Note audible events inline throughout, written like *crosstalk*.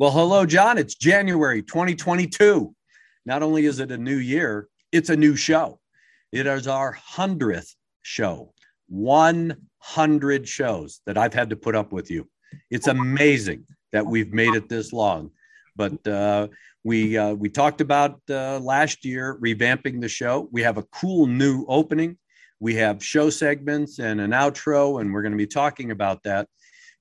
Well, hello, John. It's January 2022. Not only is it a new year, it's a new show. It is our 100th show, 100 shows that I've had to put up with you. It's amazing that we've made it this long. But uh, we uh, we talked about uh, last year revamping the show. We have a cool new opening. We have show segments and an outro, and we're going to be talking about that.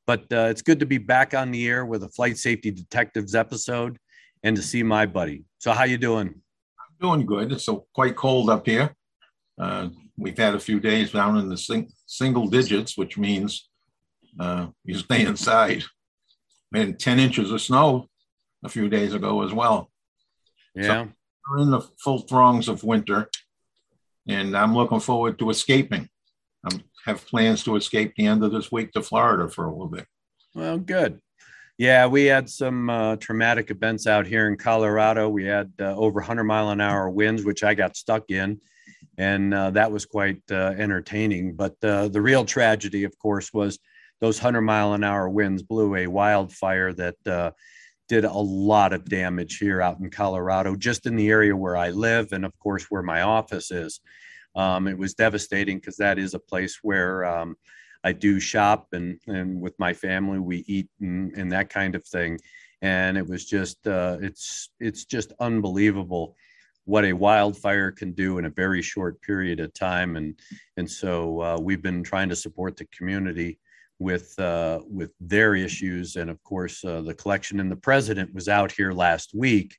But uh, it's good to be back on the air with a flight safety detectives episode and to see my buddy. So how you doing? I'm doing good. It's so quite cold up here. Uh, we've had a few days down in the sing- single digits, which means uh, you stay inside. We had 10 inches of snow a few days ago as well. Yeah. So we're in the full throngs of winter, and I'm looking forward to escaping. Have plans to escape the end of this week to Florida for a little bit. Well, good. Yeah, we had some uh, traumatic events out here in Colorado. We had uh, over 100 mile an hour winds, which I got stuck in, and uh, that was quite uh, entertaining. But uh, the real tragedy, of course, was those 100 mile an hour winds blew a wildfire that uh, did a lot of damage here out in Colorado, just in the area where I live, and of course, where my office is. Um, it was devastating because that is a place where um, I do shop and, and with my family, we eat and, and that kind of thing. And it was just, uh, it's, it's just unbelievable what a wildfire can do in a very short period of time. And, and so uh, we've been trying to support the community with uh, with their issues, and of course, uh, the collection and the president was out here last week,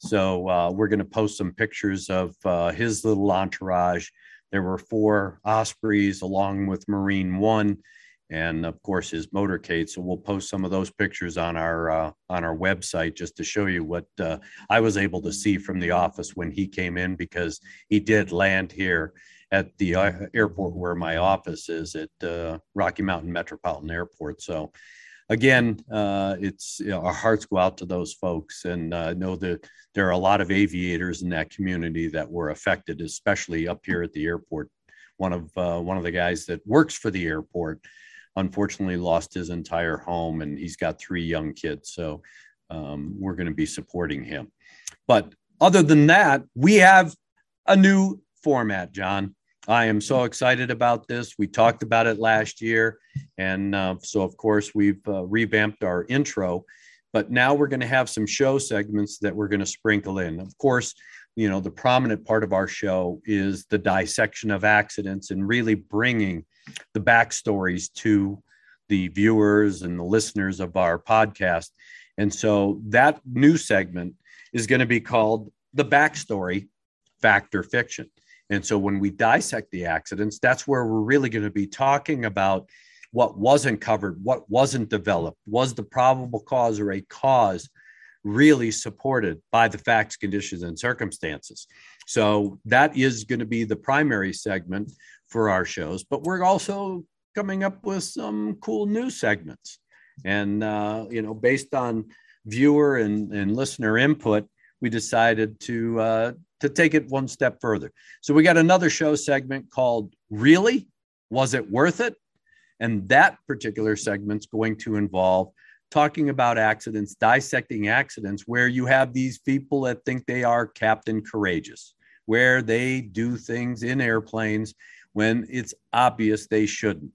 so uh, we're going to post some pictures of uh, his little entourage. There were four Ospreys along with Marine One, and of course his motorcade. So we'll post some of those pictures on our uh, on our website just to show you what uh, I was able to see from the office when he came in because he did land here at the uh, airport where my office is at uh, Rocky Mountain Metropolitan Airport. So, again, uh, it's you know, our hearts go out to those folks, and uh, know that there are a lot of aviators in that community that were affected, especially up here at the airport. One of uh, one of the guys that works for the airport, unfortunately, lost his entire home, and he's got three young kids. So, um, we're going to be supporting him. But other than that, we have a new format, John. I am so excited about this. We talked about it last year. And uh, so, of course, we've uh, revamped our intro, but now we're going to have some show segments that we're going to sprinkle in. Of course, you know, the prominent part of our show is the dissection of accidents and really bringing the backstories to the viewers and the listeners of our podcast. And so that new segment is going to be called The Backstory Factor Fiction. And so when we dissect the accidents, that's where we're really going to be talking about what wasn't covered, what wasn't developed, was the probable cause or a cause really supported by the facts, conditions, and circumstances. So that is going to be the primary segment for our shows, but we're also coming up with some cool new segments. And, uh, you know, based on viewer and, and listener input, we decided to uh, to take it one step further. So we got another show segment called "Really Was It Worth It?" and that particular segment's going to involve talking about accidents, dissecting accidents, where you have these people that think they are Captain Courageous, where they do things in airplanes when it's obvious they shouldn't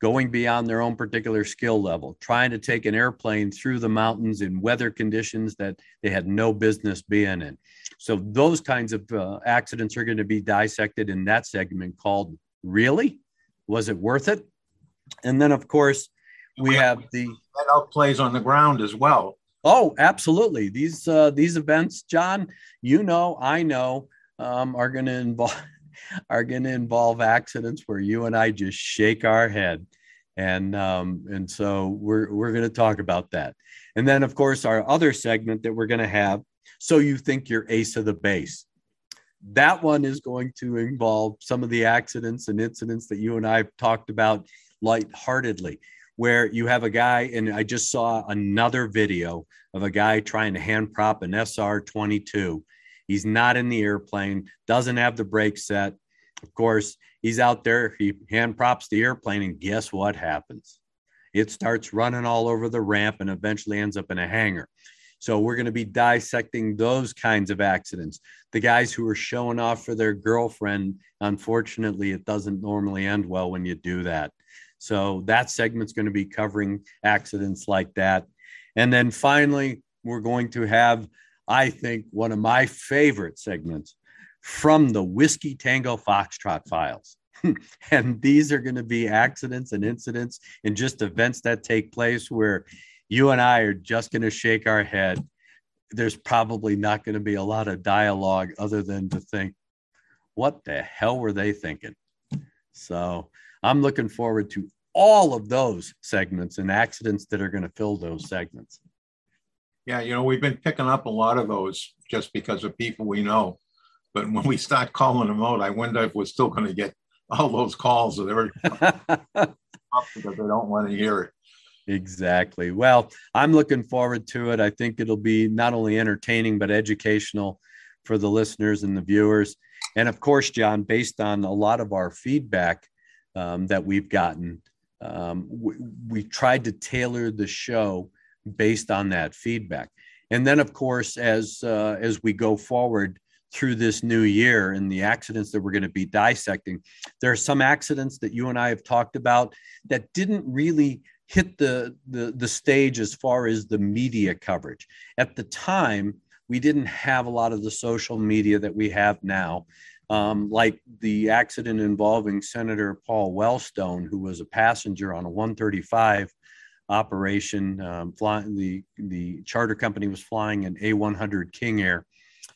going beyond their own particular skill level, trying to take an airplane through the mountains in weather conditions that they had no business being in. So, those kinds of uh, accidents are going to be dissected in that segment called Really? Was it worth it? And then, of course, we have the that plays on the ground as well. Oh, absolutely. These uh, these events, John, you know, I know, um, are going to involve are going to involve accidents where you and I just shake our head. And um, and so we're we're going to talk about that. And then of course our other segment that we're going to have so you think you're ace of the base. That one is going to involve some of the accidents and incidents that you and I have talked about lightheartedly, where you have a guy, and I just saw another video of a guy trying to hand prop an SR 22 He's not in the airplane, doesn't have the brake set. Of course, he's out there, he hand props the airplane, and guess what happens? It starts running all over the ramp and eventually ends up in a hangar. So we're going to be dissecting those kinds of accidents. The guys who are showing off for their girlfriend, unfortunately, it doesn't normally end well when you do that. So that segment's going to be covering accidents like that. And then finally, we're going to have I think, one of my favorite segments from the Whiskey Tango Foxtrot files. *laughs* and these are going to be accidents and incidents and just events that take place where you and I are just going to shake our head. There's probably not going to be a lot of dialogue other than to think, what the hell were they thinking? So I'm looking forward to all of those segments and accidents that are going to fill those segments. Yeah, you know, we've been picking up a lot of those just because of people we know. But when we start calling them out, I wonder if we're still going to get all those calls that are *laughs* because they don't want to hear it. Exactly. Well, I'm looking forward to it. I think it'll be not only entertaining, but educational for the listeners and the viewers. And of course, John, based on a lot of our feedback um, that we've gotten, um, we, we tried to tailor the show based on that feedback. And then, of course, as uh, as we go forward through this new year and the accidents that we're going to be dissecting, there are some accidents that you and I have talked about that didn't really hit the, the, the stage as far as the media coverage. At the time, we didn't have a lot of the social media that we have now. Um, like the accident involving Senator Paul Wellstone, who was a passenger on a 135 operation. Um, flying the the charter company was flying an A100 King Air,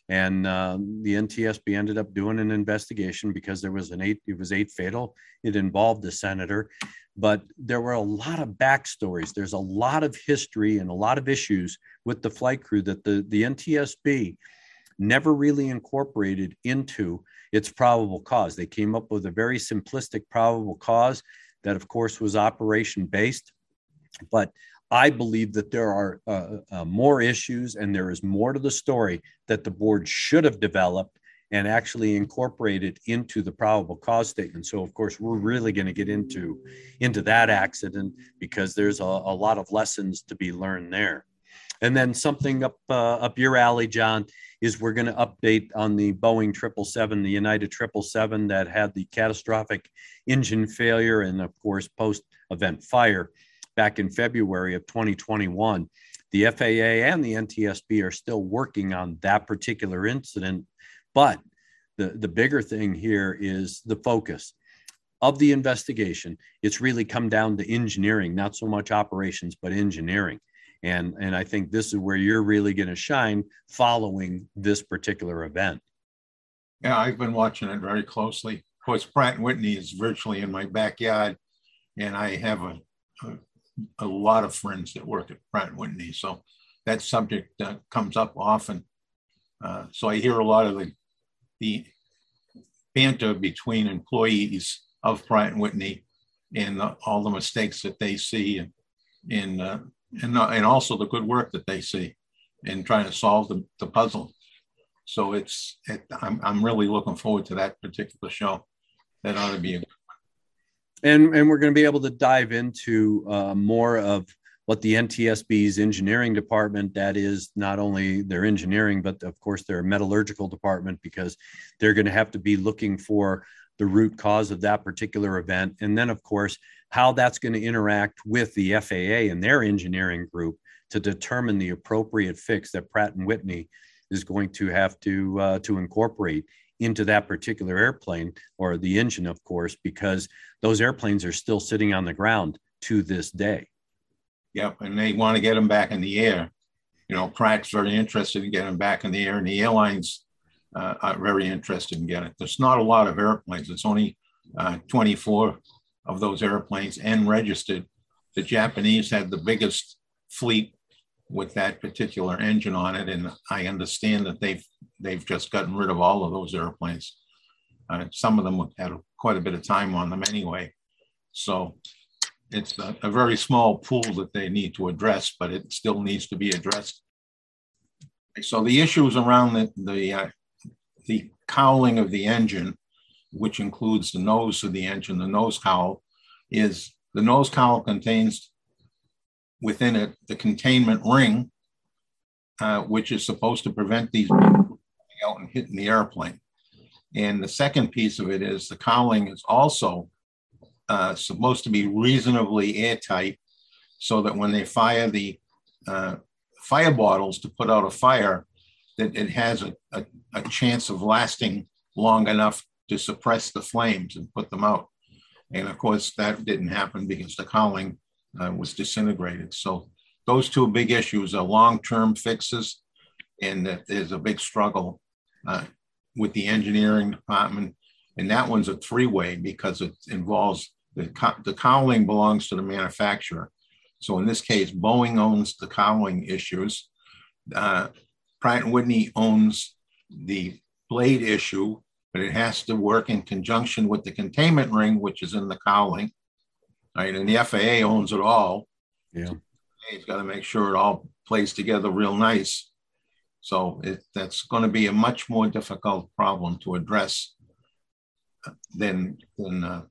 and uh, the NTSB ended up doing an investigation because there was an eight. It was eight fatal. It involved the senator, but there were a lot of backstories. There's a lot of history and a lot of issues with the flight crew that the the NTSB never really incorporated into its probable cause. They came up with a very simplistic probable cause that, of course, was operation based but I believe that there are uh, uh, more issues and there is more to the story that the board should have developed and actually incorporated into the probable cause statement. So, of course, we're really going to get into into that accident because there's a, a, lot of lessons to be learned there. And then something up uh, up your alley, John, is we're going to update on the Boeing 777, the United 777 that had the catastrophic engine failure and, of course, post event fire back in February of 2021. The FAA and the NTSB are still working on that particular incident. But the, the bigger thing here is the focus of the investigation. It's really come down to engineering, not so much operations, but engineering. And, and I think this is where you're really going to shine following this particular event. Yeah, I've been watching it very closely. Of course, Pratt Whitney is virtually in my backyard, and I have a, a a lot of friends that work at Pratt Whitney, so that subject uh, comes up often. Uh, so I hear a lot of the the banter between employees of Pratt Whitney and the, all the mistakes that they see and and uh, and, uh, and also the good work that they see in trying to solve the, the puzzle. So it's it, I'm I'm really looking forward to that particular show. That ought to be a and and we're going to be able to dive into uh, more of what the NTSB's engineering department, that is not only their engineering, but of course their metallurgical department, because they're going to have to be looking for the root cause of that particular event. And then, of course, how that's going to interact with the FAA and their engineering group to determine the appropriate fix that Pratt and Whitney is going to have to uh, to incorporate into that particular airplane or the engine, of course, because those airplanes are still sitting on the ground to this day. Yep, and they want to get them back in the air. You know, Pratt's very interested in getting them back in the air, and the airlines uh, are very interested in getting it. There's not a lot of airplanes. It's only uh, 24 of those airplanes and registered. The Japanese had the biggest fleet with that particular engine on it, and I understand that they've they've just gotten rid of all of those airplanes. Uh, some of them had quite a bit of time on them anyway. So it's a, a, very small pool that they need to address, but it still needs to be addressed. So the issues around the the, uh, the cowling of the engine, which includes the nose of the engine, the nose cowl, is the nose cowl contains within it the containment ring, uh, which is supposed to prevent these people coming out and hitting the airplane. And the second piece of it is the cowling is also uh, supposed to be reasonably airtight so that when they fire the uh, fire bottles to put out a fire, that it has a, a, a, chance of lasting long enough to suppress the flames and put them out. And of course, that didn't happen because the cowling uh, was disintegrated. So those two big issues are long-term fixes, and that there's a big struggle uh, with the engineering department. And that one's a three-way because it involves the, the cowling belongs to the manufacturer. So in this case, Boeing owns the cowling issues. Uh, Pratt Whitney owns the blade issue, but it has to work in conjunction with the containment ring, which is in the cowling. Right, and the FAA owns it all. Yeah, it's got to make sure it all plays together real nice. So it, that's going to be a much more difficult problem to address than than uh,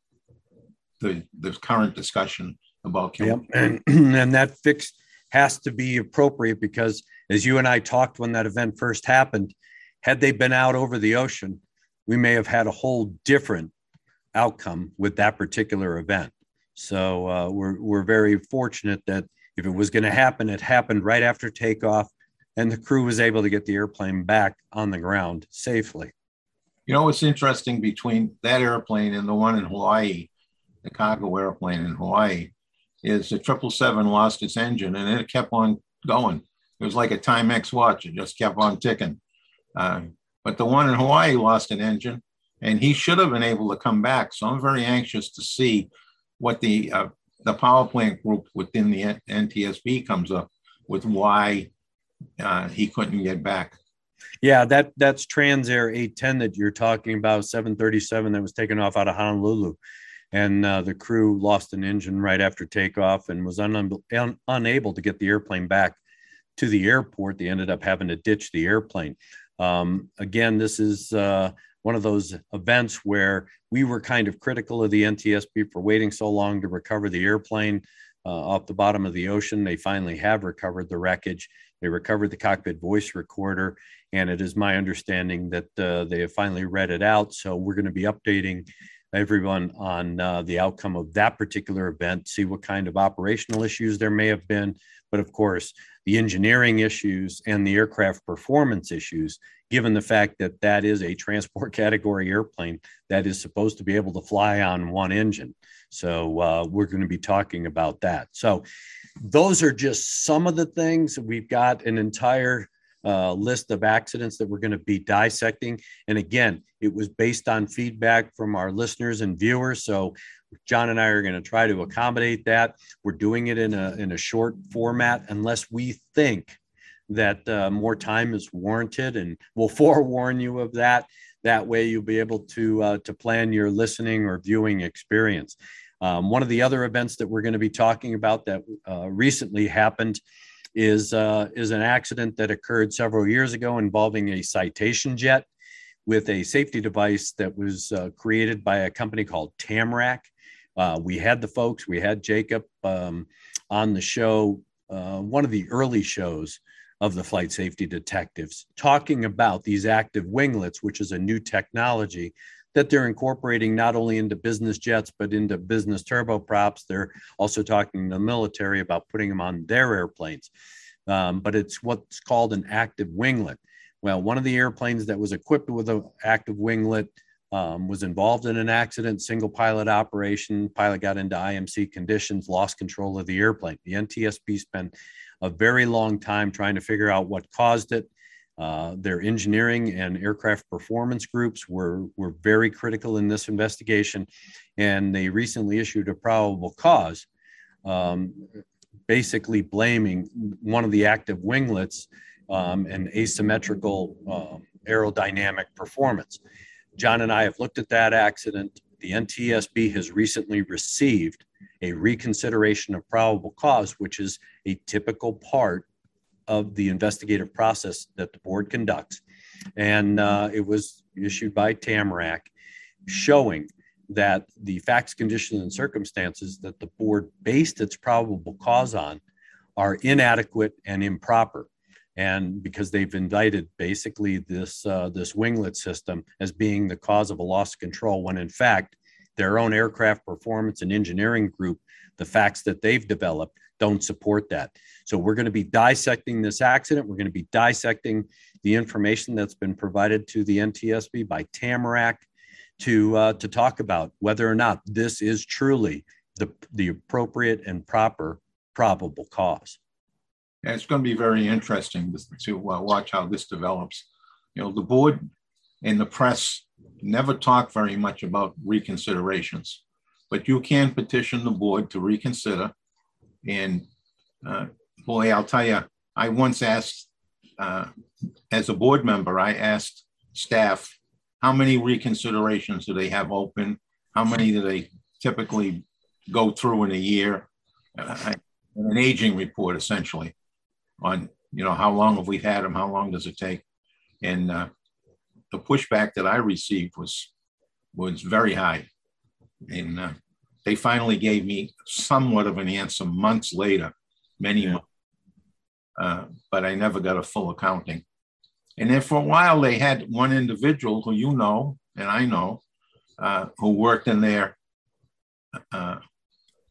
the, the current discussion about Yep. And, *clears throat* and that fix has to be appropriate because as you and I talked when that event first happened, had they been out over the ocean, we may have had a whole different outcome with that particular event. So uh, we're, we're very fortunate that if it was going to happen, it happened right after takeoff and the crew was able to get the airplane back on the ground safely. You know what's interesting between that airplane and the one in Hawaii the cargo airplane in Hawaii, is the 777 lost its engine and it kept on going. It was like a Timex watch, it just kept on ticking. Uh, but the one in Hawaii lost an engine and he should have been able to come back. So I'm very anxious to see what the uh, the power plant group within the NTSB comes up with why uh, he couldn't get back. Yeah, that that's Transair 810 that you're talking about, 737 that was taken off out of Honolulu and uh, the crew lost an engine right after takeoff and was un- un- unable to get the airplane back to the airport. They ended up having to ditch the airplane. Um, again, this is uh, one of those events where we were kind of critical of the NTSB for waiting so long to recover the airplane uh, off the bottom of the ocean. They finally have recovered the wreckage. They recovered the cockpit voice recorder, and it is my understanding that uh, they have finally read it out. So we're going to be updating everyone on uh, the outcome of that particular event, see what kind of operational issues there may have been. But of course, the engineering issues and the aircraft performance issues, given the fact that that is a transport *laughs* category airplane that is supposed to be able to fly on one engine. So uh, we're going to be talking about that. So those are just some of the things. We've got an entire uh, list of accidents that we're going to be dissecting. And again, it was based on feedback from our listeners and viewers. So John and I are going to try to accommodate that. We're doing it in a in a short format unless we think that uh, more time is warranted, and we'll *laughs* forewarn you of that. That way, you'll be able to uh, to plan your listening or viewing experience. Um, one of the other events that we're going to be talking about that uh, recently happened is uh, is an accident that occurred several years ago involving a citation jet with a safety device that was uh, created by a company called Tamarack. Uh, we had the folks, we had Jacob um, on the show uh, one of the early shows of the flight safety detectives, talking about these active winglets, which is a new technology that they're incorporating not only into business jets but into business turboprops. They're also talking to the military about putting them on their airplanes. Um, but it's what's called an active winglet. Well, one of the airplanes that was equipped with an active winglet um, was involved in an accident, single pilot operation. Pilot got into IMC conditions, lost control of the airplane. The NTSB spent a very long time trying to figure out what caused it. Uh, their engineering and aircraft performance groups were, were very critical in this investigation, and they recently issued a probable cause, um, basically blaming one of the active winglets um, and asymmetrical uh, aerodynamic performance. John and I have looked at that accident. The NTSB has recently received a reconsideration of probable cause, which is a typical part of the investigative process that the board conducts. And uh, it was issued by Tamarack showing that the facts, conditions, and circumstances that the board based its probable cause on are inadequate and improper. And because they've indicted basically this, uh, this winglet system as being the cause of a loss of control, when in fact, their own aircraft performance and engineering group, the facts that they've developed don't support that. So we're going to be dissecting this accident. We're going to be dissecting the information that's been provided to the NTSB by Tamarack to uh, to talk about whether or not this is truly the the appropriate and proper probable cause. Yeah, it's going to be very interesting to uh, watch how this develops. You know, the board and the press never talk very much about reconsiderations, but you can petition the board to reconsider and uh, boy, I'll tell you, I once asked, uh, as a board member, I asked staff, how many reconsiderations do they have open? How many do they typically go through in a year? Uh, an aging report, essentially, on you know how long have we had them? How long does it take? And uh, the pushback that I received was was very high, and uh, they finally gave me somewhat of an answer months later, many yeah. months. Uh, but I never got a full accounting. And then for a while, they had one individual who you know and I know, uh, who worked in there uh,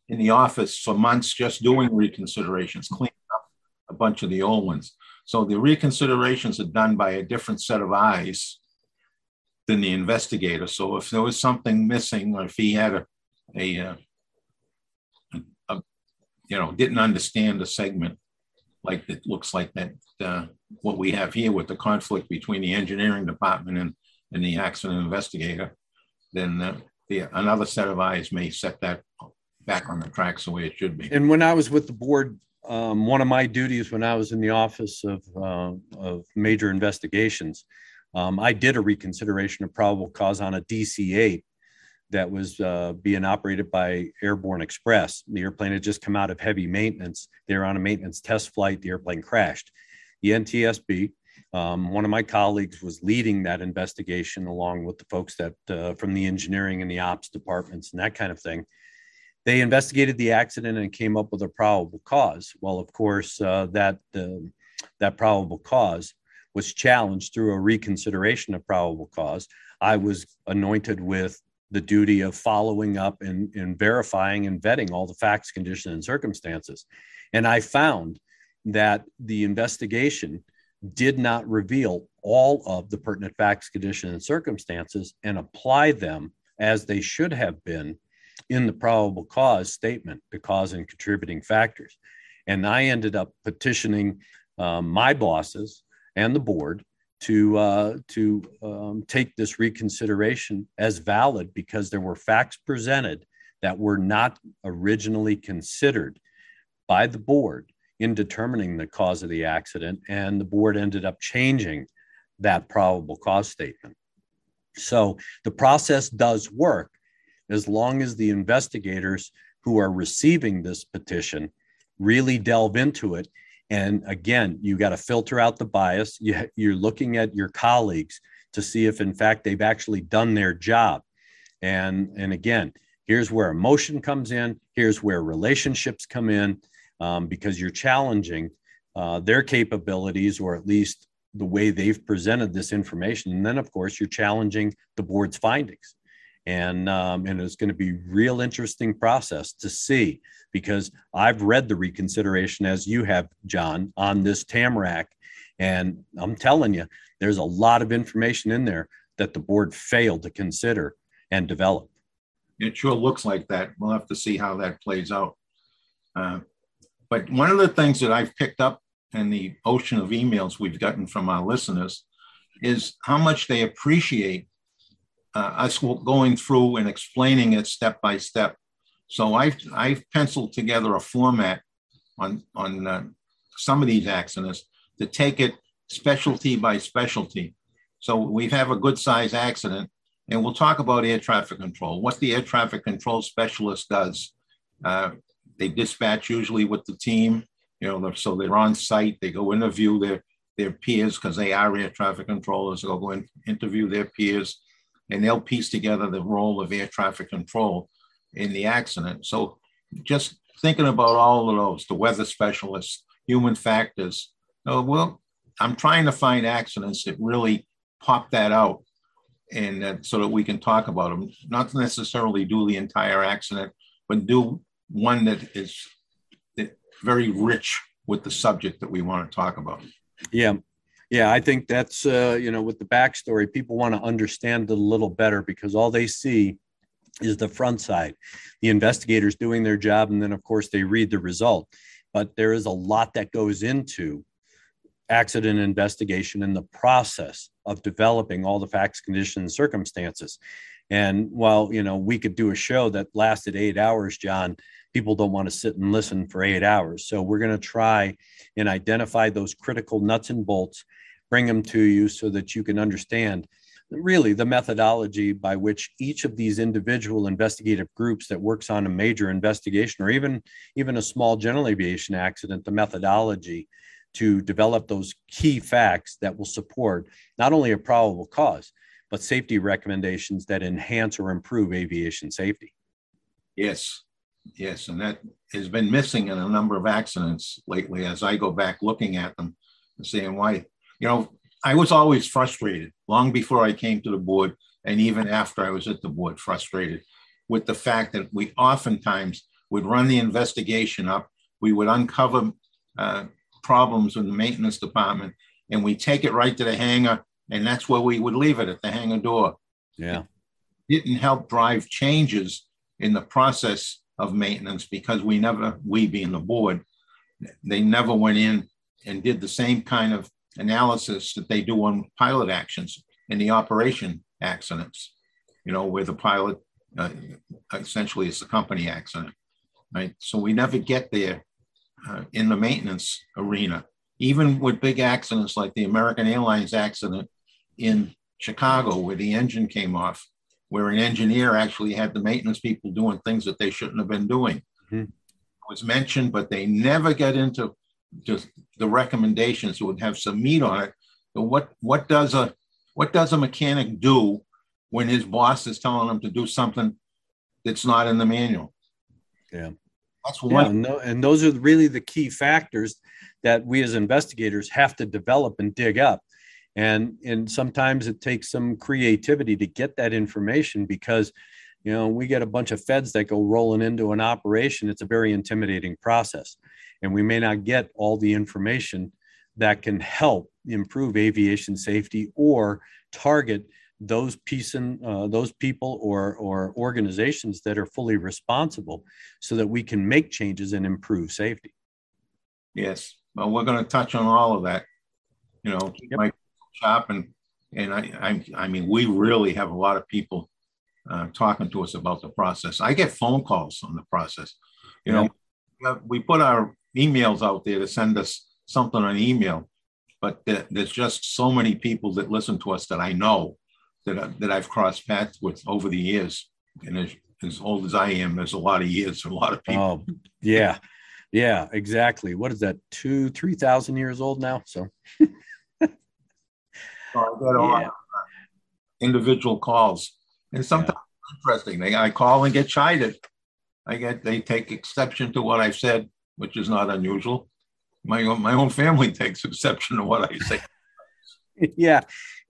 in the office for months, just doing reconsiderations, cleaning a bunch of the old ones. So the reconsiderations are done by a different set of eyes than the investigator. So if there was something missing, or if he had a a, uh, a, you know didn't understand a segment like it looks like that uh, what we have here with the conflict between the engineering department and, and the accident investigator, then uh, the, another set of eyes may set that back on the tracks the way it should be. And when I was with the board, um, one of my duties when I was in the office of, uh, of major investigations, um, I did a reconsideration of probable cause on a DC 8 that was uh, being operated by Airborne Express. The airplane had just come out of heavy maintenance. They were on a maintenance test flight. The airplane crashed. The NTSB, um, one of my colleagues, was leading that investigation along with the folks that uh, from the engineering and the ops departments and that kind of thing. They investigated the accident and came up with a probable cause. Well, of course, uh, that uh, that probable cause was challenged through a reconsideration of probable cause. I was anointed with the duty of following up and, and verifying and vetting all the facts, conditions, and circumstances. And I found that the investigation did not reveal all of the pertinent facts, conditions, and circumstances and apply them as they should have been in the probable cause statement, the cause and contributing factors. And I ended up petitioning um, my bosses and the board to uh, to um, take this reconsideration as valid because there were facts presented that were not originally considered by the board in determining the cause of the accident, and the board ended up changing that probable cause statement. So the process does work as long as the investigators who are receiving this petition really delve into it and again, you got to filter out the bias. You, you're looking at your colleagues to see if, in fact, they've actually done their job. And, and again, here's where emotion comes in, here's where relationships come in. um, because you're challenging uh, their capabilities or at least the way they've presented this information. And then, of course, you're challenging the board's findings. And, um, and it's going to be real interesting process to see because I've read the reconsideration as you have, John, on this Tamarack. And I'm telling you, there's a lot of information in there that the board failed to consider and develop. It sure looks like that. We'll have to see how that plays out. Uh, but one of the things that I've picked up in the ocean of emails we've gotten from our listeners is how much they appreciate uh, us going through and explaining it step by step. So I've I've penciled together a format on on uh, some of these accidents to take it specialty by specialty. So we have a good size accident, and we'll talk about air traffic control. What the air traffic control specialist does. Uh, they dispatch usually with the team, you know, so they're on site. They go interview their their peers because they are air traffic controllers. They'll go and interview their peers, and they'll piece together the role of air traffic control in the accident. So just thinking about all of those, the weather specialists, human factors. Uh, well, I'm trying to find accidents that really pop that out and uh, so that we can talk about them. Not necessarily do the entire accident, but do one that is very rich with the subject that we want to talk about. Yeah. Yeah, I think that's uh, you know with the backstory, people want to understand it a little better because all they see is the front side, the investigators doing their job, and then of course they read the result. But there is a lot that goes into accident investigation and the process of developing all the facts, conditions, circumstances. And while you know we could do a show that lasted eight hours, John, people don't want to sit and listen for eight hours. So we're going to try and identify those critical nuts and bolts, bring them to you so that you can understand really the methodology by which each of these individual investigative groups that works on a major investigation or even even a small general aviation accident the methodology to develop those key facts that will support not only a probable cause but safety recommendations that enhance or improve aviation safety yes Yes, and that has been missing in a number of accidents lately as I go back looking at them and saying why, you know, I was always frustrated long before I came to the board and even after I was at the board, frustrated with the fact that we oftentimes would run the investigation up, we would uncover uh, problems in the maintenance department, and we take it right to the hangar, and that's where we would leave it at the hangar door. Yeah. It didn't help drive changes in the process of maintenance because we never, we being the board, they never went in and did the same kind of analysis that they do on pilot actions in the operation accidents, you know, where the pilot uh, essentially is a company accident, right? So we never get there uh, in the maintenance arena, even with big accidents like the American Airlines accident in Chicago, where the engine came off where an engineer actually had the maintenance people doing things that they shouldn't have been doing. Mm-hmm. was mentioned, but they never get into just the recommendations that would have some meat on it. But what what does a what does a mechanic do when his boss is telling him to do something that's not in the manual? Yeah. That's one. Yeah, and, no, and those are really the key factors that we as investigators have to develop and dig up and and sometimes it takes some creativity to get that information because you know we get a bunch of feds that go rolling into an operation. It's a very intimidating process. And we may not get all the information that can help improve aviation safety or target those piece uh, those people or or organizations that are fully responsible so that we can make changes and improve safety. Yes. Well we're going to touch on all of that you know yep. my shop and and I, I, I mean we really have a lot of people uh, talking to us about the process. I get phone calls on the process. You yeah. know, we put our emails out there to send us something on email, but there's just so many people that listen to us that I know that I, that I've crossed paths with over the years. And as, as old as I am, there's a lot of years, a lot of people. Oh, yeah, yeah, exactly. What is that? Two, three thousand years old now. So. *laughs* So I get on yeah. individual calls, and sometimes yeah. interesting. They I call and get chided. I get they take exception to what I've said, which is not unusual. My own, my own family *laughs* takes exception to what I say. *laughs* yeah.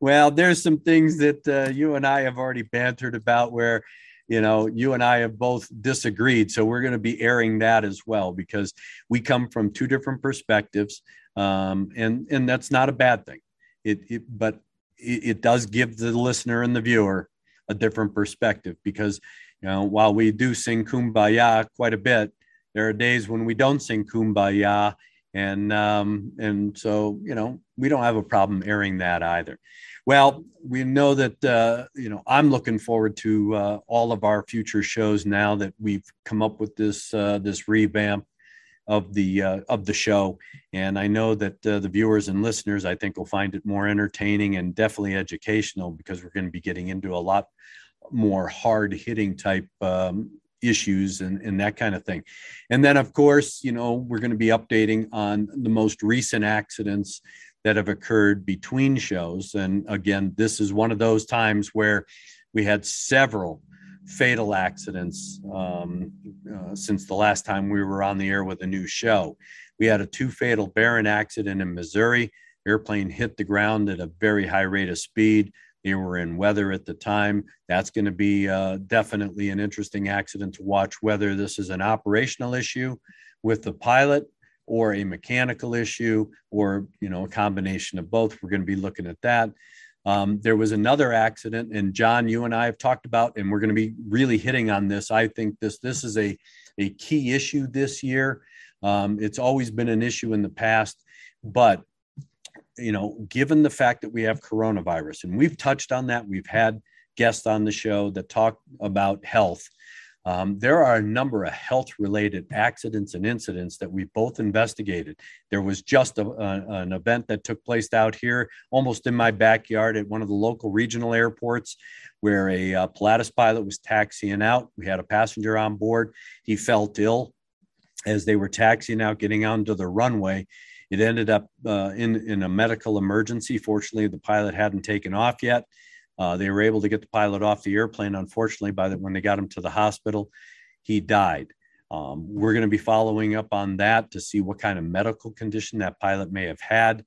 Well, there's some things that uh, you and I have already bantered about where, you know, you and I have both disagreed. So we're going to be airing that as well because we come from two different perspectives. Um, and, and that's not a bad thing. It, it but it, it does give the listener and the viewer a different perspective because, you know, while we do sing kumbaya quite a bit, there are days when we don't sing kumbaya and um, and so you know we don't have a problem airing that either. Well, we know that uh, you know I'm looking forward to uh, all of our future shows now that we've come up with this uh, this revamp of the uh, of the show, and I know that uh, the viewers and listeners I think will find it more entertaining and definitely educational because we're going to be getting into a lot more hard hitting type um, issues and, and that kind of thing. And then, of course, you know, we're going to be updating on the most recent accidents that have occurred between shows. And again, this is one of those times where we had several fatal accidents um, uh, since the last time we were on the air with a new show. We had a two fatal Baron accident in Missouri. Airplane hit the ground at a very high rate of speed. They were in weather at the time. That's going to be uh, definitely an interesting accident to watch whether this is an operational issue with the pilot or a mechanical issue or you know a combination of both. We're going to be looking at that. Um, there was another accident, and John, you and I have talked about, and we're going to be really hitting on this. I think this this is a a key issue this year. Um, it's always been an issue in the past, but you know, given the fact that we have coronavirus, and we've touched on that, we've had guests on the show that talk about health. Um, there are a number of health related accidents and incidents that we both investigated. There was just a, a, an event that took place out here, almost in my backyard at one of the local regional airports, where a uh, Pilatus pilot was taxiing out. We had a passenger on board. He felt ill as they were taxiing out, getting onto the runway. It ended up uh, in, in a medical emergency. Fortunately, the pilot hadn't taken off yet. Uh, they were able to get the pilot off the airplane. Unfortunately, by the, when they got him to the hospital, he died. Um, we're going to be following up on that to see what kind of medical condition that pilot may have had,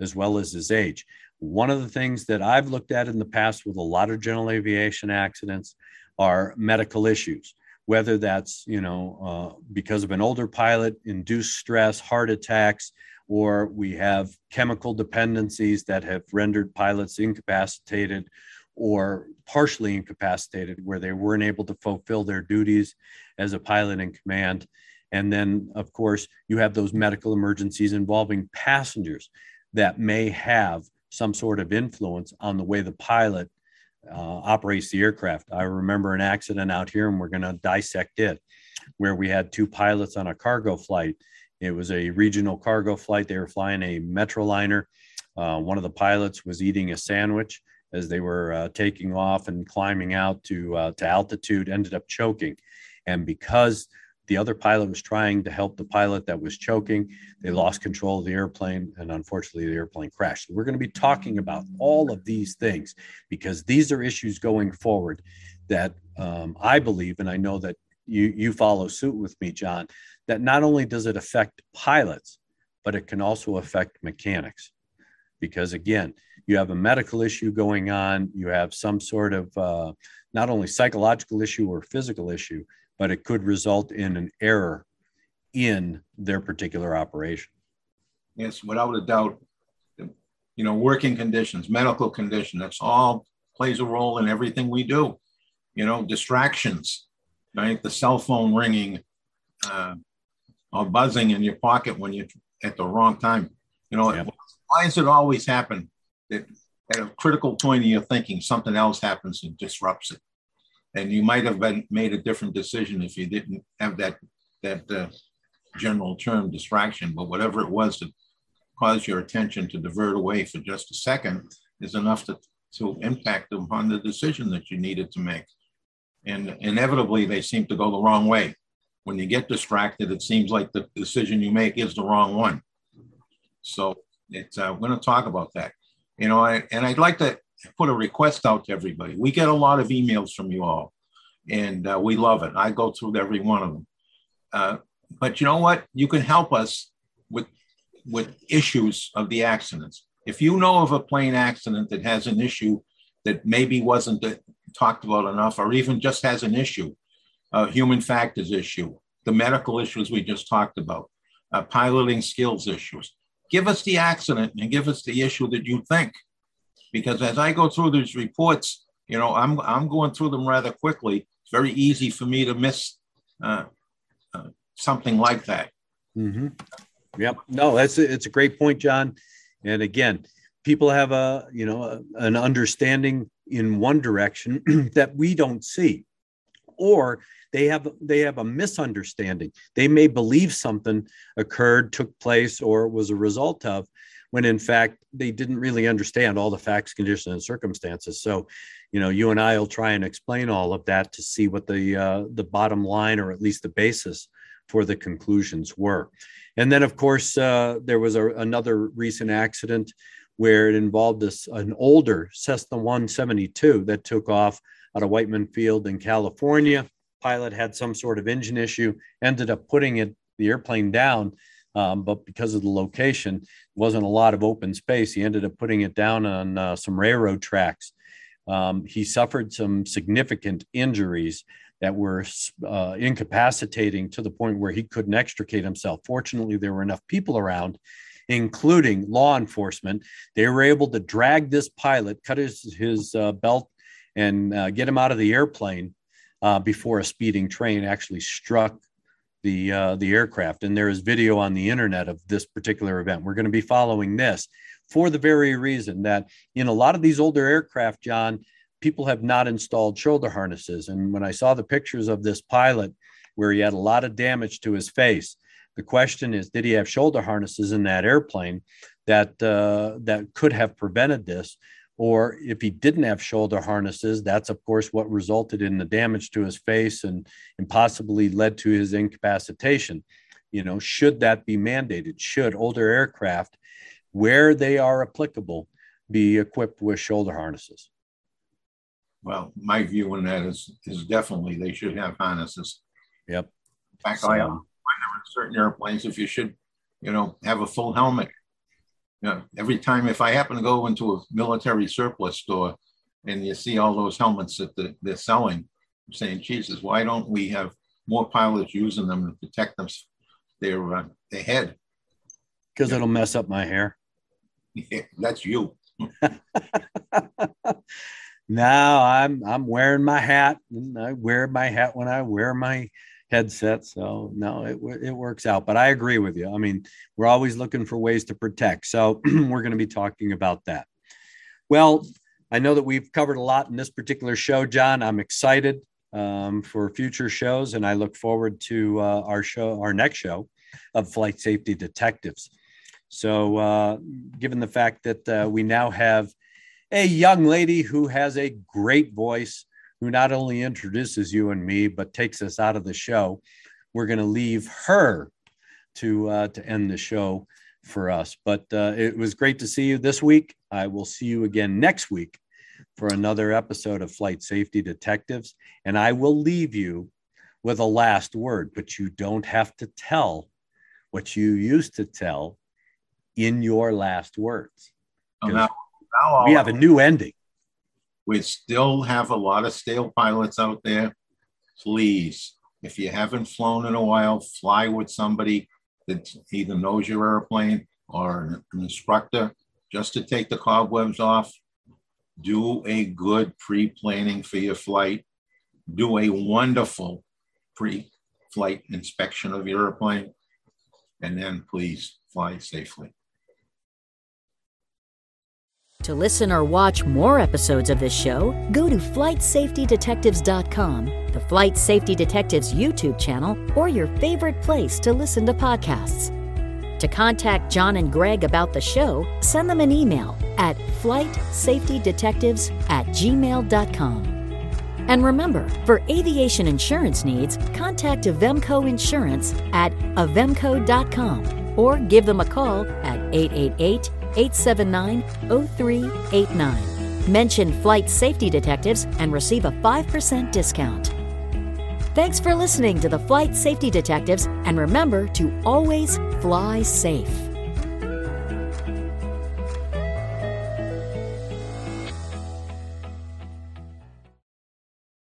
as well as his age. One of the things that I've looked at in the past with a lot of general aviation accidents are medical issues, whether that's you know uh, because of an older pilot, induced stress, heart attacks, or we have chemical dependencies that have rendered pilots incapacitated or partially incapacitated where they weren't able to fulfill their duties as a pilot in command. And then, of course, you have those medical emergencies involving passengers that may have some sort of influence on the way the pilot uh, operates the aircraft. I remember an accident out here, and we're going to dissect it, where we had two pilots on a cargo flight it was a regional cargo flight. They were flying a Metroliner. Uh, one of the pilots was eating a sandwich as they were uh, taking off and climbing out to uh, to altitude. Ended up choking, and because the other pilot was trying to help the pilot that was choking, they lost control of the airplane, and unfortunately, the airplane crashed. So we're going to be talking about all of these things because these are issues going forward that um, I believe, and I know that you you follow suit with me, John, that not only does it affect pilots, but it can also affect mechanics. Because again, you have a medical issue going on, you have some sort of uh, not only psychological issue or physical issue, but it could result in an error in their particular operation. Yes, without a doubt. You know, working conditions, medical condition, that's all plays a role in everything we do. You know, distractions, right? The cell phone ringing, uh, or buzzing in your pocket when you're at the wrong time. You know, yeah. why does it always happen that at a critical point in your thinking, something else happens and disrupts it? And you might have been made a different decision if you didn't have that that uh, general term distraction. But whatever it was that caused your attention to divert away for just a second is enough to to impact upon the decision that you needed to make. And inevitably, they seem to go the wrong way when you get distracted, it seems like the decision you make is the wrong one. So it's, uh, we're going to talk about that. You know, I, and I'd like to put a request out to everybody. We get a lot of emails from you all, and uh, we love it. I go through every one of them. Uh, but you know what? You can help us with with issues of the accidents. If you know of a plane accident that has an issue that maybe wasn't talked about enough, or even just has an issue, a human factors issue, the medical issues we just talked about, uh, piloting skills issues, give us the accident and give us the issue that you think. Because as I go through these reports, you know, I'm I'm going through them rather quickly. It's very easy for me to miss uh, uh, something like that. Mm-hmm. Yep. No, that's a, it's a great point, John. And again, people have a you know a, an understanding in one direction *clears throat* that we don't see, or they have they have a misunderstanding. They may believe something occurred, took place, or was a result of, when in fact they didn't really understand all the facts, conditions, and circumstances. So, you know, you and I will try and explain all of that to see what the uh, the bottom line, or at least the basis for the conclusions were. And then, of course, uh, there was a, another recent accident where it involved this an older Cessna 172 that took off out of Whiteman Field in California. Pilot had some sort of engine issue, ended up putting it the airplane down, um, but because of the location, wasn't a lot of open space. He ended up putting it down on uh, some railroad tracks. Um, he suffered some significant injuries that were uh, incapacitating to the point where he couldn't extricate himself. Fortunately, there were enough people around, including law enforcement. They were able to drag this pilot, cut his, his uh, belt, and uh, get him out of the airplane uh, before a speeding train actually struck the uh, the aircraft. And there is video on the internet of this particular event. We're going to be following this for the very reason that in a lot of these older aircraft, John, people have not installed shoulder harnesses. And when I saw the pictures of this pilot where he had a lot of damage to his face, the question is, did he have shoulder harnesses in that airplane that uh, that could have prevented this? Or if he didn't have shoulder harnesses, that's of course what resulted in the damage to his face and, and possibly led to his incapacitation. You know, should that be mandated? Should older aircraft, where they are applicable, be equipped with shoulder harnesses? Well, my view on that is is definitely they should have harnesses. Yep. In fact, so, I, I certain airplanes if you should, you know, have a full helmet. You know, every time if I happen to go into a military surplus store and you see all those helmets that the, they're selling, I'm saying, Jesus, why don't we have more pilots using them to protect them their uh, their head? Because yeah. it'll mess up my hair. *laughs* Yeah, that's you. *laughs* now I'm I'm wearing my hat. And I wear my hat when I wear my headset. So no, it it works out. But I agree with you. I mean, we're always looking for ways to protect. So *clears throat* we're going to be talking about that. Well, I know that we've covered a lot in this particular show, John. I'm excited um, for future shows, and I look forward to uh, our show, our next show, of Flight Safety Detectives. So, uh, given the fact that uh, we now have a young lady who has a great voice, who not only introduces you and me, but takes us out of the show, we're going to leave her to uh, to end the show for us. But uh, it was great to see you this week. I will see you again next week for another episode of Flight Safety Detectives, and I will leave you with a last word. But you don't have to tell what you used to tell in your last words. Oh, now, now we have a new ending. We still have a lot of stale pilots out there. Please, if you haven't flown in a while, fly with somebody that either knows your airplane or an instructor just to take the cobwebs off. Do a good pre planning for your flight. Do a wonderful pre flight inspection of your airplane. And then please fly safely. To listen or watch more episodes of this show, go to FlightSafetyDetectives.com, the Flight Safety Detectives YouTube channel, or your favorite place to listen to podcasts. To contact John and Greg about the show, send them an email at flightsafetydetectives at gmail.com. And remember, for aviation insurance needs, contact Avemco Insurance at avemco.com or give them a call at 888 879 0389. Mention Flight Safety Detectives and receive a 5% discount. Thanks for listening to the Flight Safety Detectives, and remember to always fly safe.